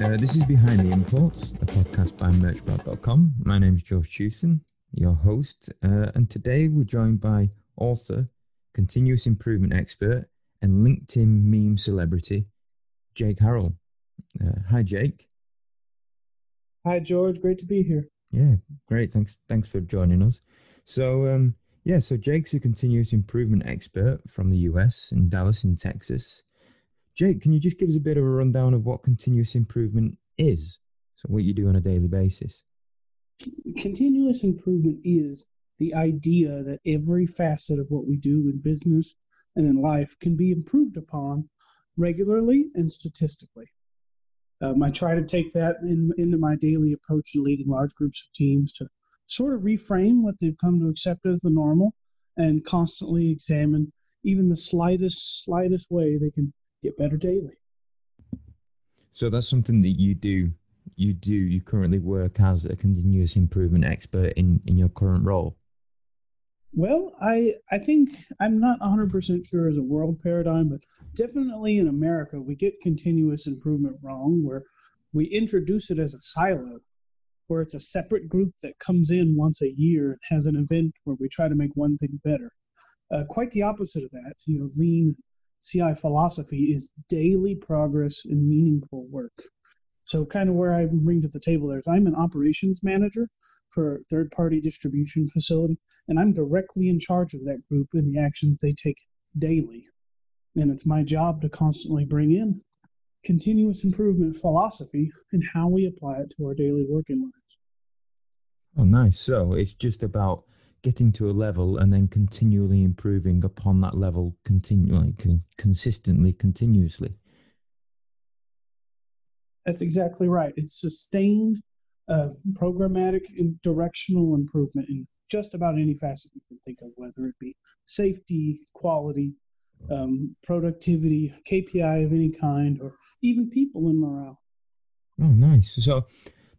Uh, this is Behind the Imports, a podcast by Merchbelt.com. My name is George Chewson, your host, uh, and today we're joined by author, continuous improvement expert, and LinkedIn meme celebrity, Jake Harrell. Uh, hi, Jake. Hi, George. Great to be here. Yeah, great. Thanks. Thanks for joining us. So, um, yeah, so Jake's a continuous improvement expert from the US in Dallas, in Texas. Jake, can you just give us a bit of a rundown of what continuous improvement is? So, what you do on a daily basis? Continuous improvement is the idea that every facet of what we do in business and in life can be improved upon regularly and statistically. Um, I try to take that in, into my daily approach to leading large groups of teams to sort of reframe what they've come to accept as the normal and constantly examine even the slightest slightest way they can get better daily. So that's something that you do. You do. You currently work as a continuous improvement expert in in your current role. Well, I I think I'm not 100% sure as a world paradigm, but definitely in America we get continuous improvement wrong, where we introduce it as a silo, where it's a separate group that comes in once a year and has an event where we try to make one thing better. Uh, quite the opposite of that. You know, lean CI philosophy is daily progress and meaningful work. So, kind of where I bring to the table there is I'm an operations manager for a third party distribution facility, and I'm directly in charge of that group and the actions they take daily. And it's my job to constantly bring in continuous improvement philosophy and how we apply it to our daily working lives. Oh, nice. So it's just about getting to a level and then continually improving upon that level continually, consistently, continuously. That's exactly right. It's sustained, uh, programmatic, and directional improvement in just about any facet you can think of, whether it be safety, quality, um, productivity, KPI of any kind, or even people and morale. Oh, nice. So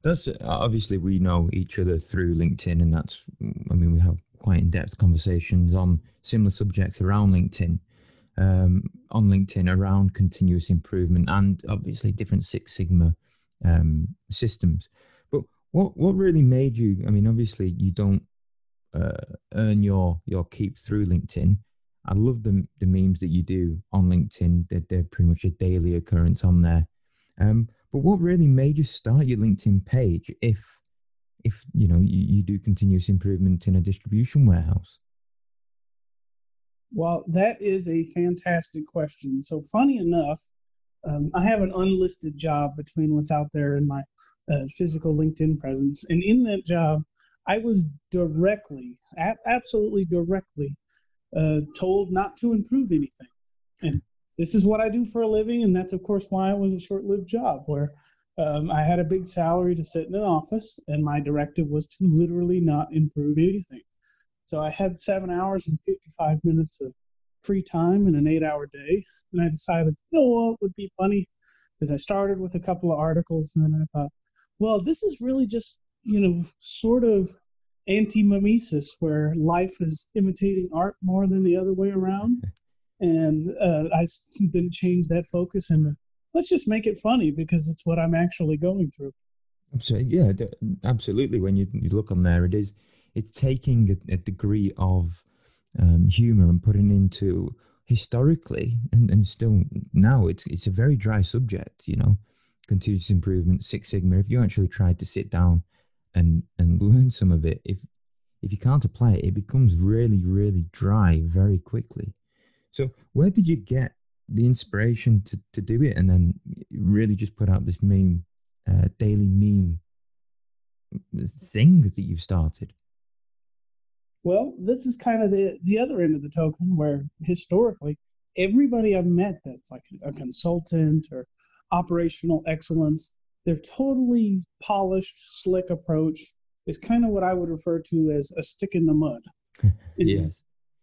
that's obviously we know each other through LinkedIn, and that's I mean we have quite in depth conversations on similar subjects around LinkedIn. Um, on LinkedIn around continuous improvement and obviously different Six Sigma um, systems. But what what really made you? I mean, obviously you don't uh, earn your your keep through LinkedIn. I love the the memes that you do on LinkedIn. They're, they're pretty much a daily occurrence on there. Um, but what really made you start your LinkedIn page if if you know you, you do continuous improvement in a distribution warehouse? Well, that is a fantastic question. So, funny enough, um, I have an unlisted job between what's out there and my uh, physical LinkedIn presence. And in that job, I was directly, a- absolutely directly, uh, told not to improve anything. And this is what I do for a living, and that's of course why it was a short-lived job where um, I had a big salary to sit in an office, and my directive was to literally not improve anything. So I had seven hours and 55 minutes of free time in an eight-hour day, and I decided, you know what would be funny, because I started with a couple of articles, and then I thought, well, this is really just you know sort of anti-mimesis, where life is imitating art more than the other way around and uh, I then change that focus and let's just make it funny because it's what I'm actually going through. Absolutely, yeah, absolutely. When you, you look on there, it is it's taking a, a degree of um, humor and putting into historically and, and still now it's it's a very dry subject. You know, continuous improvement, Six Sigma. If you actually tried to sit down and and learn some of it, if if you can't apply it, it becomes really really dry very quickly. So where did you get the inspiration to, to do it and then really just put out this meme, uh, daily meme thing that you've started? Well, this is kind of the, the other end of the token where historically everybody I've met that's like a consultant or operational excellence, their totally polished, slick approach is kind of what I would refer to as a stick in the mud. yes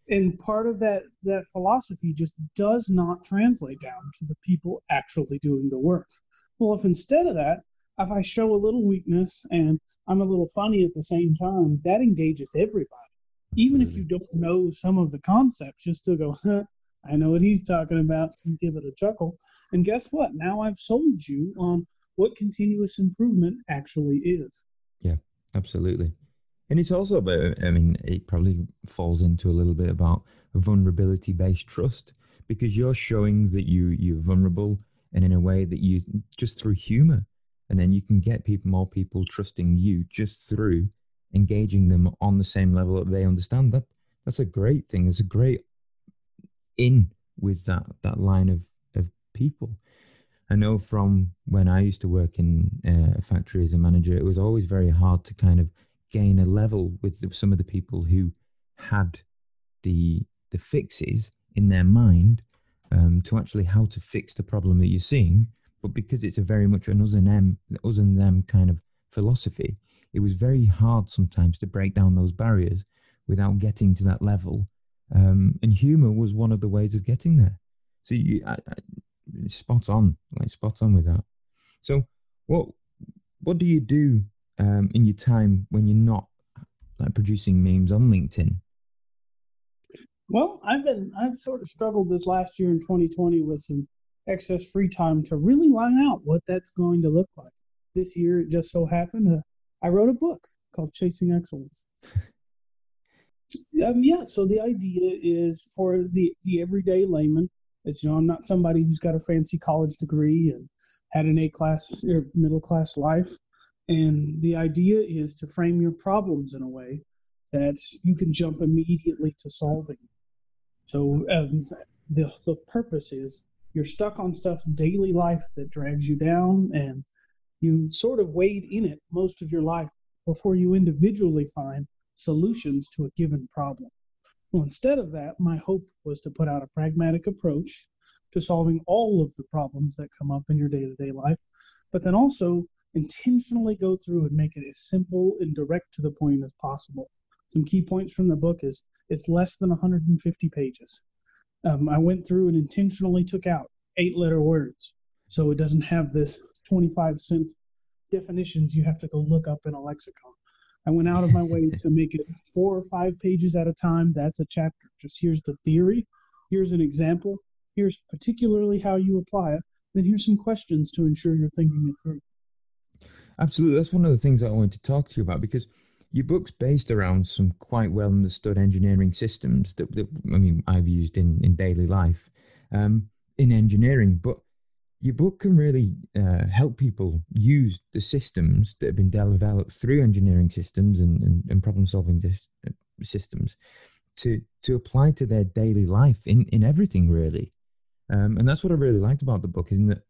and part of that that philosophy just does not translate down to the people actually doing the work. Well if instead of that if i show a little weakness and i'm a little funny at the same time that engages everybody. Even if you mm-hmm. don't know some of the concepts just to go huh, i know what he's talking about and give it a chuckle. And guess what? Now i've sold you on what continuous improvement actually is. Yeah, absolutely. And it's also about, I mean, it probably falls into a little bit about vulnerability based trust because you're showing that you, you're vulnerable and in a way that you just through humor. And then you can get people, more people trusting you just through engaging them on the same level that they understand that. That's a great thing. It's a great in with that, that line of, of people. I know from when I used to work in uh, a factory as a manager, it was always very hard to kind of gain a level with some of the people who had the the fixes in their mind um, to actually how to fix the problem that you're seeing. But because it's a very much an us and them, us and them kind of philosophy, it was very hard sometimes to break down those barriers without getting to that level. Um, and humor was one of the ways of getting there. So you, I, I, spot on, like spot on with that. So what what do you do um, in your time when you're not like producing memes on LinkedIn? Well, I've been I've sort of struggled this last year in 2020 with some excess free time to really line out what that's going to look like. This year, it just so happened uh, I wrote a book called Chasing Excellence. um, yeah, so the idea is for the the everyday layman. As you know, I'm not somebody who's got a fancy college degree and had an A class or middle class life. And the idea is to frame your problems in a way that you can jump immediately to solving. So um, the the purpose is you're stuck on stuff daily life that drags you down, and you sort of wade in it most of your life before you individually find solutions to a given problem. Well, instead of that, my hope was to put out a pragmatic approach to solving all of the problems that come up in your day to day life, but then also intentionally go through and make it as simple and direct to the point as possible. Some key points from the book is it's less than 150 pages. Um, I went through and intentionally took out eight letter words so it doesn't have this 25 cent definitions you have to go look up in a lexicon. I went out of my way to make it four or five pages at a time. That's a chapter. Just here's the theory, here's an example, here's particularly how you apply it, then here's some questions to ensure you're thinking it through. Absolutely. That's one of the things I wanted to talk to you about because your book's based around some quite well understood engineering systems that, that I mean I've used in, in daily life um, in engineering, but your book can really uh, help people use the systems that have been developed through engineering systems and, and, and problem solving uh, systems to to apply to their daily life in, in everything really. Um, and that's what I really liked about the book, isn't that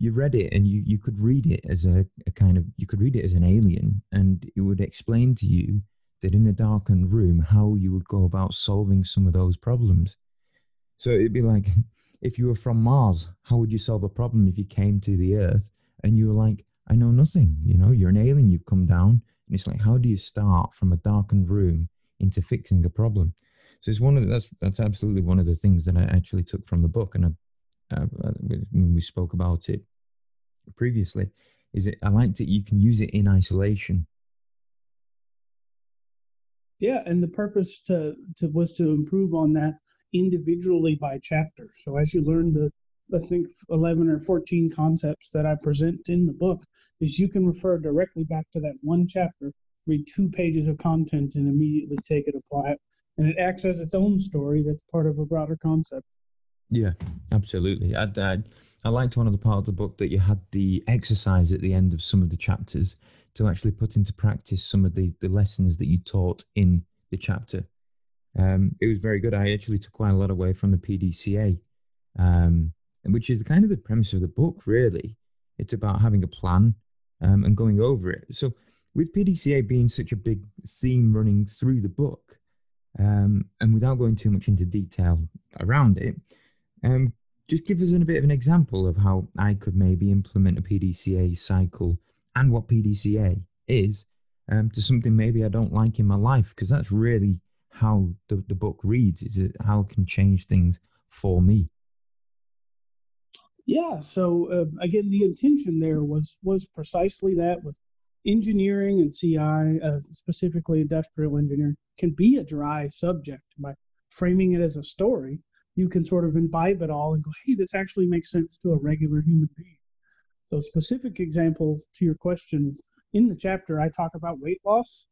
you read it and you, you could read it as a, a kind of you could read it as an alien and it would explain to you that in a darkened room how you would go about solving some of those problems. So it'd be like if you were from mars how would you solve a problem if you came to the earth and you were like i know nothing you know? You're an alien you've come down. And it's like how do you start from a darkened room into fixing a problem? So it's one of the, that's that's absolutely one of the things that i actually took from the book and I, uh, we spoke about it previously, is it I liked that you can use it in isolation. Yeah, and the purpose to, to was to improve on that individually by chapter. So as you learn the I think 11 or 14 concepts that I present in the book is you can refer directly back to that one chapter, read two pages of content, and immediately take it, apply it. And it acts as its own story that's part of a broader concept. Yeah, absolutely. I, I, I liked one of the part of the book that you had the exercise at the end of some of the chapters to actually put into practice some of the, the lessons that you taught in the chapter. Um, it was very good. I actually took quite a lot away from the PDCA, um, which is the kind of the premise of the book, really. It's about having a plan um, and going over it. So, with PDCA being such a big theme running through the book, um, and without going too much into detail around it, um, just give us a bit of an example of how I could maybe implement a PDCA cycle and what PDCA is um, to something maybe I don't like in my life, because that's really how the, the book reads, is it how it can change things for me. Yeah, so uh, again, the intention there was was precisely that with engineering and CI, uh, specifically industrial engineering, can be a dry subject by framing it as a story you can sort of imbibe it all and go, hey, this actually makes sense to a regular human being. So, specific example to your question in the chapter, I talk about weight loss.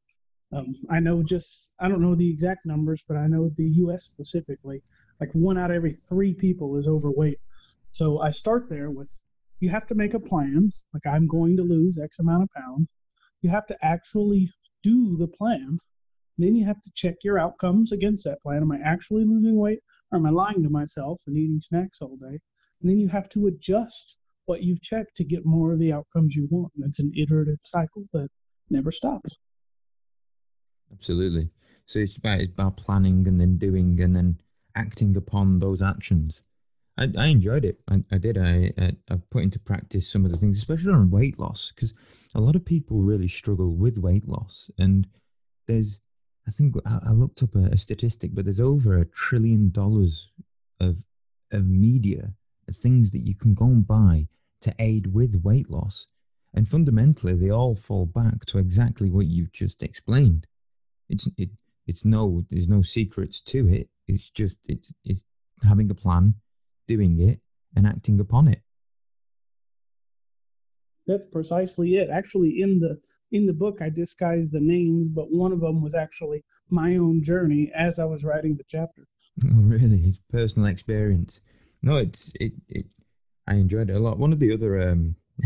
Um, I know just, I don't know the exact numbers, but I know the US specifically, like one out of every three people is overweight. So I start there with you have to make a plan, like I'm going to lose X amount of pounds. You have to actually do the plan. Then you have to check your outcomes against that plan. Am I actually losing weight or am I lying to myself and eating snacks all day? And then you have to adjust what you've checked to get more of the outcomes you want. And it's an iterative cycle that never stops. Absolutely. So it's about, it's about planning and then doing and then acting upon those actions. I, I enjoyed it. I, I did. I, I, I put into practice some of the things, especially on weight loss, because a lot of people really struggle with weight loss. And there's, I think I, looked up a, a statistic, but there's over a trillion dollars of of media, things that you can go and buy to aid with weight loss. And fundamentally, they all fall back to exactly what you've just explained. It's it it's no there's no secrets to it. It's just it's it's having a plan, doing it, and acting upon it. That's precisely it. Actually, in the in the book, I disguised the names, but one of them was actually my own journey as I was writing the chapter. Oh, really? It's personal experience. No, it's it, it I enjoyed it a lot. One of the other, um,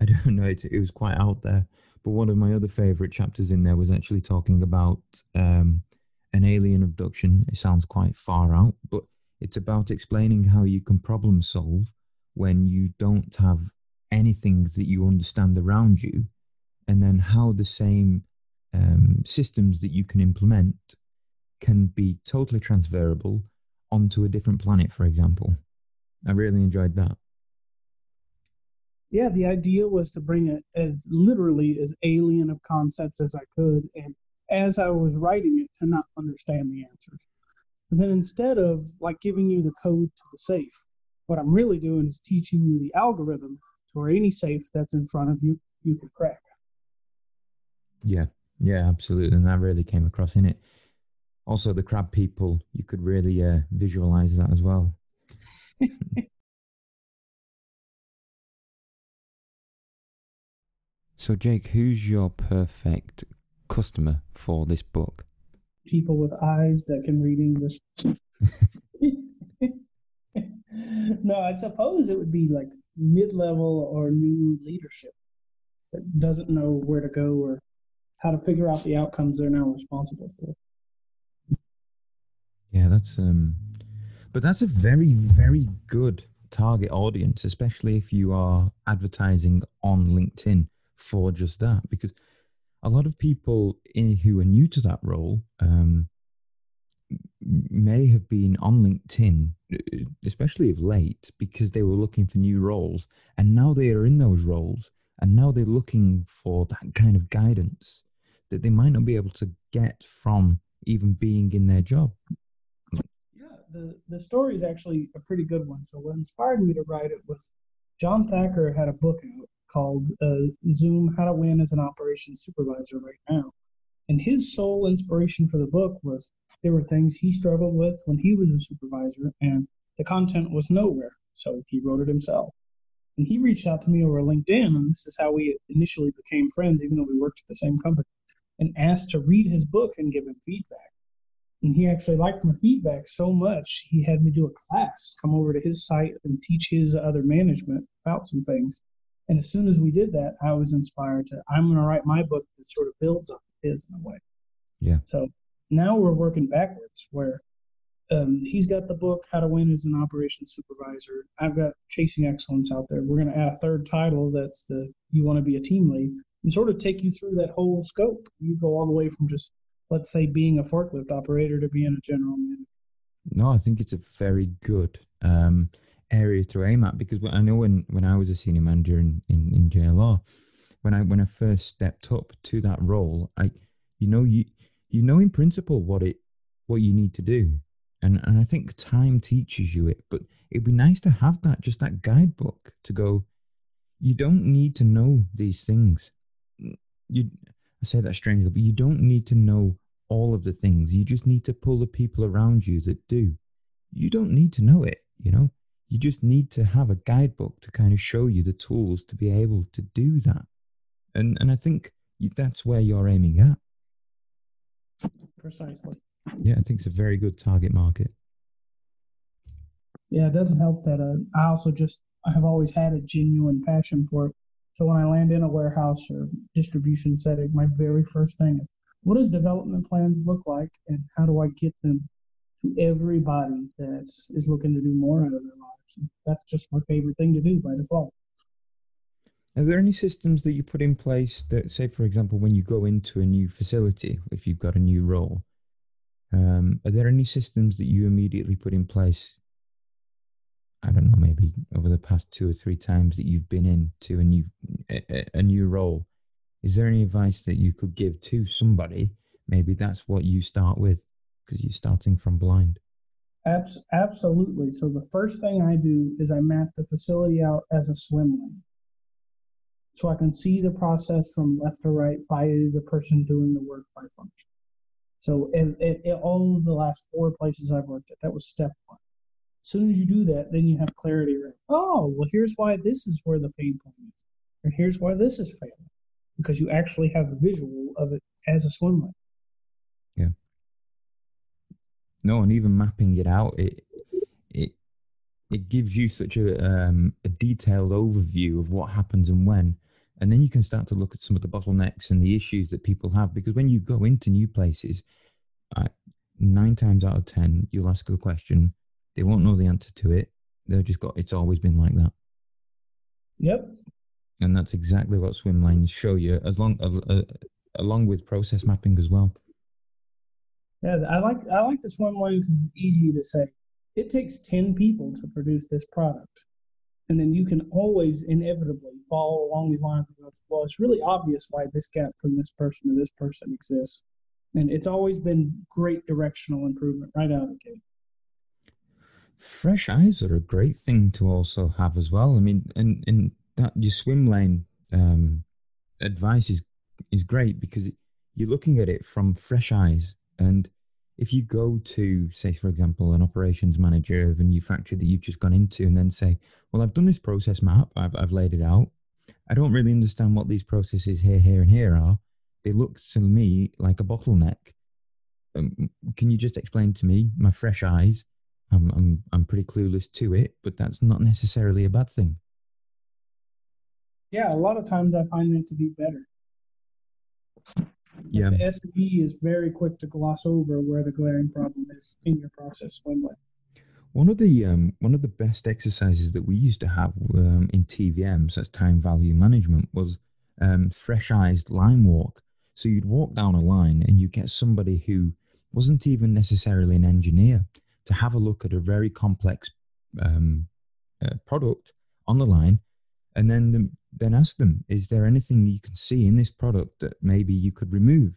I don't know, it, it was quite out there, but one of my other favorite chapters in there was actually talking about um, an alien abduction. It sounds quite far out, but it's about explaining how you can problem solve when you don't have anything that you understand around you, and then how the same um, systems that you can implement can be totally transferable onto a different planet, for example. I really enjoyed that. Yeah, the idea was to bring it as literally as alien of concepts as I could, and as I was writing it, to not understand the answers. And then instead of like giving you the code to the safe, what I'm really doing is teaching you the algorithm to where any safe that's in front of you, you can crack. Yeah, yeah, absolutely. And that really came across in it. Also, the crab people, you could really uh, visualize that as well. so, Jake, who's your perfect customer for this book? People with eyes that can read English. no, I suppose it would be like mid level or new leadership that doesn't know where to go or how to figure out the outcomes they're now responsible for. Yeah, that's um but that's a very, very good target audience, especially if you are advertising on LinkedIn for just that. Because a lot of people in, who are new to that role um, may have been on LinkedIn, especially of late, because they were looking for new roles. And now they are in those roles. And now they're looking for that kind of guidance that they might not be able to get from even being in their job Yeah, the the story is actually a pretty good one. So what inspired me to write it was John Thacker had a book out called uh, Zoom: How to Win as an Operations Supervisor right now, and his sole inspiration for the book was there were things he struggled with when he was a supervisor, and the content was nowhere. So he wrote it himself. And he reached out to me over LinkedIn, and this is how we initially became friends, even though we worked at the same company, and asked to read his book and give him feedback. And he actually liked my feedback so much, he had me do a class, come over to his site and teach his other management about some things. And as soon as we did that, I was inspired to, I'm going to write my book that sort of builds on his in a way. Yeah. So now we're working backwards where um, he's got the book, How to Win as an Operations Supervisor. I've got Chasing Excellence out there. We're going to add a third title that's the You Want to Be a Team Lead and sort of take you through that whole scope. You go all the way from just let's say being a forklift operator to being a general manager? No, I think it's a very good um, area to aim at because I know when, when I was a senior manager in, in, in JLR, when I when I first stepped up to that role, I you know you you know in principle what it what you need to do. And and I think time teaches you it, but it'd be nice to have that just that guidebook to go, you don't need to know these things. You I say that strangely, but you don't need to know all of the things. You just need to pull the people around you that do. You don't need to know it, you know. You just need to have a guidebook to kind of show you the tools to be able to do that. And and I think that's where you're aiming at. Precisely. Yeah, I think it's a very good target market. Yeah, it doesn't help that uh, I also just I have always had a genuine passion for it. So when I land in a warehouse or distribution setting, my very first thing is what does development plans look like and how do I get them to everybody that is looking to do more out of their lives? And that's just my favorite thing to do by default. Are there any systems that you put in place that, say, for example, when you go into a new facility, if you've got a new role, um, are there any systems that you immediately put in place? I don't know, maybe over the past two or three times that you've been into a new a, a new role. Is there any advice that you could give to somebody? Maybe that's what you start with because you're starting from blind. Abs- absolutely. So the first thing I do is I map the facility out as a swim lane so I can see the process from left to right by the person doing the work by function. So in, all of the last four places I've worked at, that was step one. As soon as you do that, then you have clarity around, oh, well, here's why this is where the pain point is. Or here's why this is failing. Because you actually have the visual of it as a swim lane. Yeah. No, and even mapping it out, it it it gives you such a um, a detailed overview of what happens and when and then you can start to look at some of the bottlenecks and the issues that people have. Because when you go into new places, uh, nine times out of 10, you'll ask a question, they won't know the answer to it. They've just got, it's always been like that. Yep. And that's exactly what swim lanes show you, as long, uh, uh, along with process mapping as well. Yeah, I like I like the swim lane because it's easy to say. It takes ten people to produce this product and then you can always inevitably follow along these lines go, well, it's really obvious why this gap from this person to this person exists. And it's always been great directional improvement right out of the gate. Fresh eyes are a great thing to also have as well. I mean, and, and that your swim lane um, advice is is great because you're looking at it from fresh eyes and if you go to, say, for example, an operations manager of a new factory that you've just gone into and then say, well, I've done this process map, I've, I've laid it out. I don't really understand what these processes here, here, and here are. They look to me like a bottleneck. Um, can you just explain to me, my fresh eyes? I'm, I'm, I'm pretty clueless to it, but that's not necessarily a bad thing. Yeah, a lot of times I find that to be better. Yeah. The SME is very quick to gloss over where the glaring problem is in your process. One of the um, one of the best exercises that we used to have um, in TVM, so that's time value management, was um, fresh eyes line walk. So you'd walk down a line and you get somebody who wasn't even necessarily an engineer to have a look at a very complex um, uh, product on the line, and then the, then ask them, is there anything you can see in this product that maybe you could remove?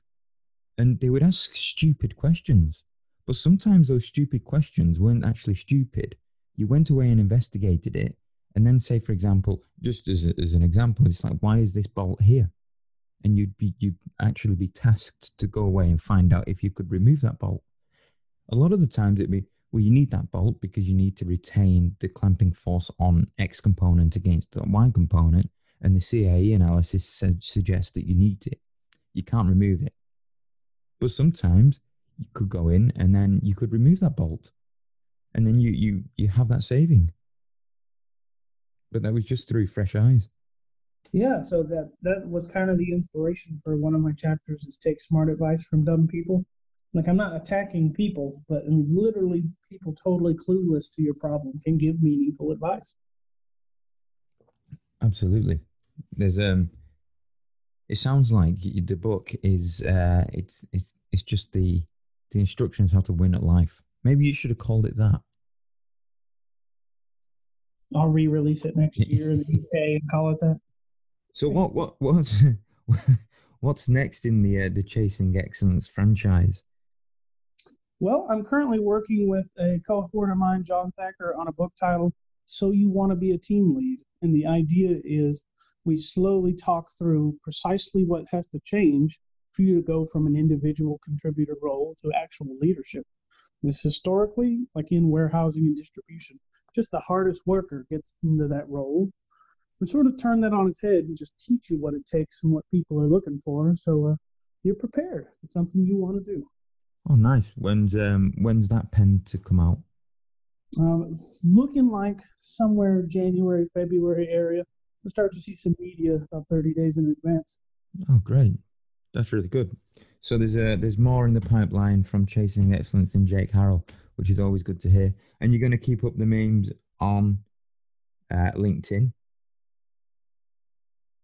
And they would ask stupid questions. But sometimes those stupid questions weren't actually stupid. You went away and investigated it. And then say, for example, just as, a, as an example, it's like, why is this bolt here? And you'd be, you'd actually be tasked to go away and find out if you could remove that bolt. A lot of the times it'd be, well, you need that bolt because you need to retain the clamping force on X component against the Y component and the CAE analysis su- suggests that you need it. You can't remove it. But sometimes you could go in and then you could remove that bolt, and then you you you have that saving. But that was just through fresh eyes. Yeah, so that that was kind of the inspiration for one of my chapters is take smart advice from dumb people. Like I'm not attacking people, but literally people totally clueless to your problem can give meaningful advice. Absolutely. There's um it sounds like the book is uh it's it's it's just the the instructions how to win at life. Maybe you should have called it that. I'll re-release it next year in the UK and call it that. So what what what's what's next in the uh, the Chasing Excellence franchise? Well, I'm currently working with a cohort of mine, John Thacker, on a book titled "So You Want to Be a Team Lead," and the idea is we slowly talk through precisely what has to change for you to go from an individual contributor role to actual leadership. This historically, like in warehousing and distribution, just the hardest worker gets into that role. We sort of turn that on its head and just teach you what it takes and what people are looking for, so uh, you're prepared. It's something you want to do. Oh, nice. When's um when's that pen to come out? Um, looking like somewhere January, February area. We'll start to see some media about 30 days in advance. Oh, great. That's really good. So there's a there's more in the pipeline from Chasing Excellence and Jake Harrell, which is always good to hear. And you're going to keep up the memes on uh, LinkedIn.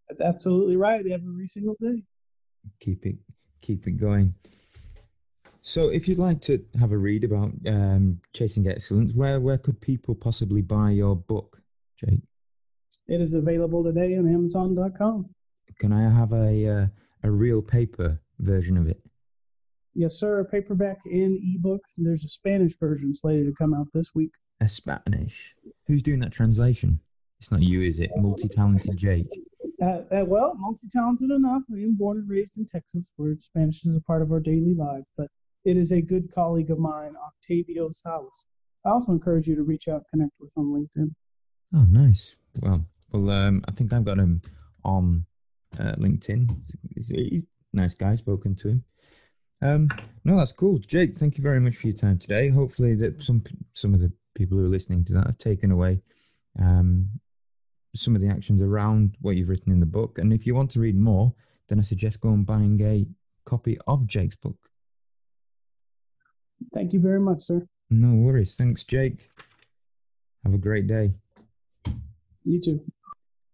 That's absolutely right. Every single day. Keep it keep it going. So, if you'd like to have a read about um, Chasing Excellence, where where could people possibly buy your book, Jake? It is available today on Amazon.com. Can I have a uh, a real paper version of it? Yes, sir. Paperback and ebook. There's a Spanish version slated to come out this week. A Spanish. Who's doing that translation? It's not you, is it? Multi-talented Jake. Uh, uh, well, multi-talented enough. I am born and raised in Texas, where Spanish is a part of our daily lives. But it is a good colleague of mine, Octavio Salas. I also encourage you to reach out, connect with him on LinkedIn. Oh, nice. Well, well, um, I think I've got him on uh, LinkedIn. Nice guy. Spoken to him. Um, no, that's cool, Jake. Thank you very much for your time today. Hopefully, that some some of the people who are listening to that have taken away um, some of the actions around what you've written in the book. And if you want to read more, then I suggest going and buying a copy of Jake's book. Thank you very much, sir. No worries. Thanks, Jake. Have a great day. You too.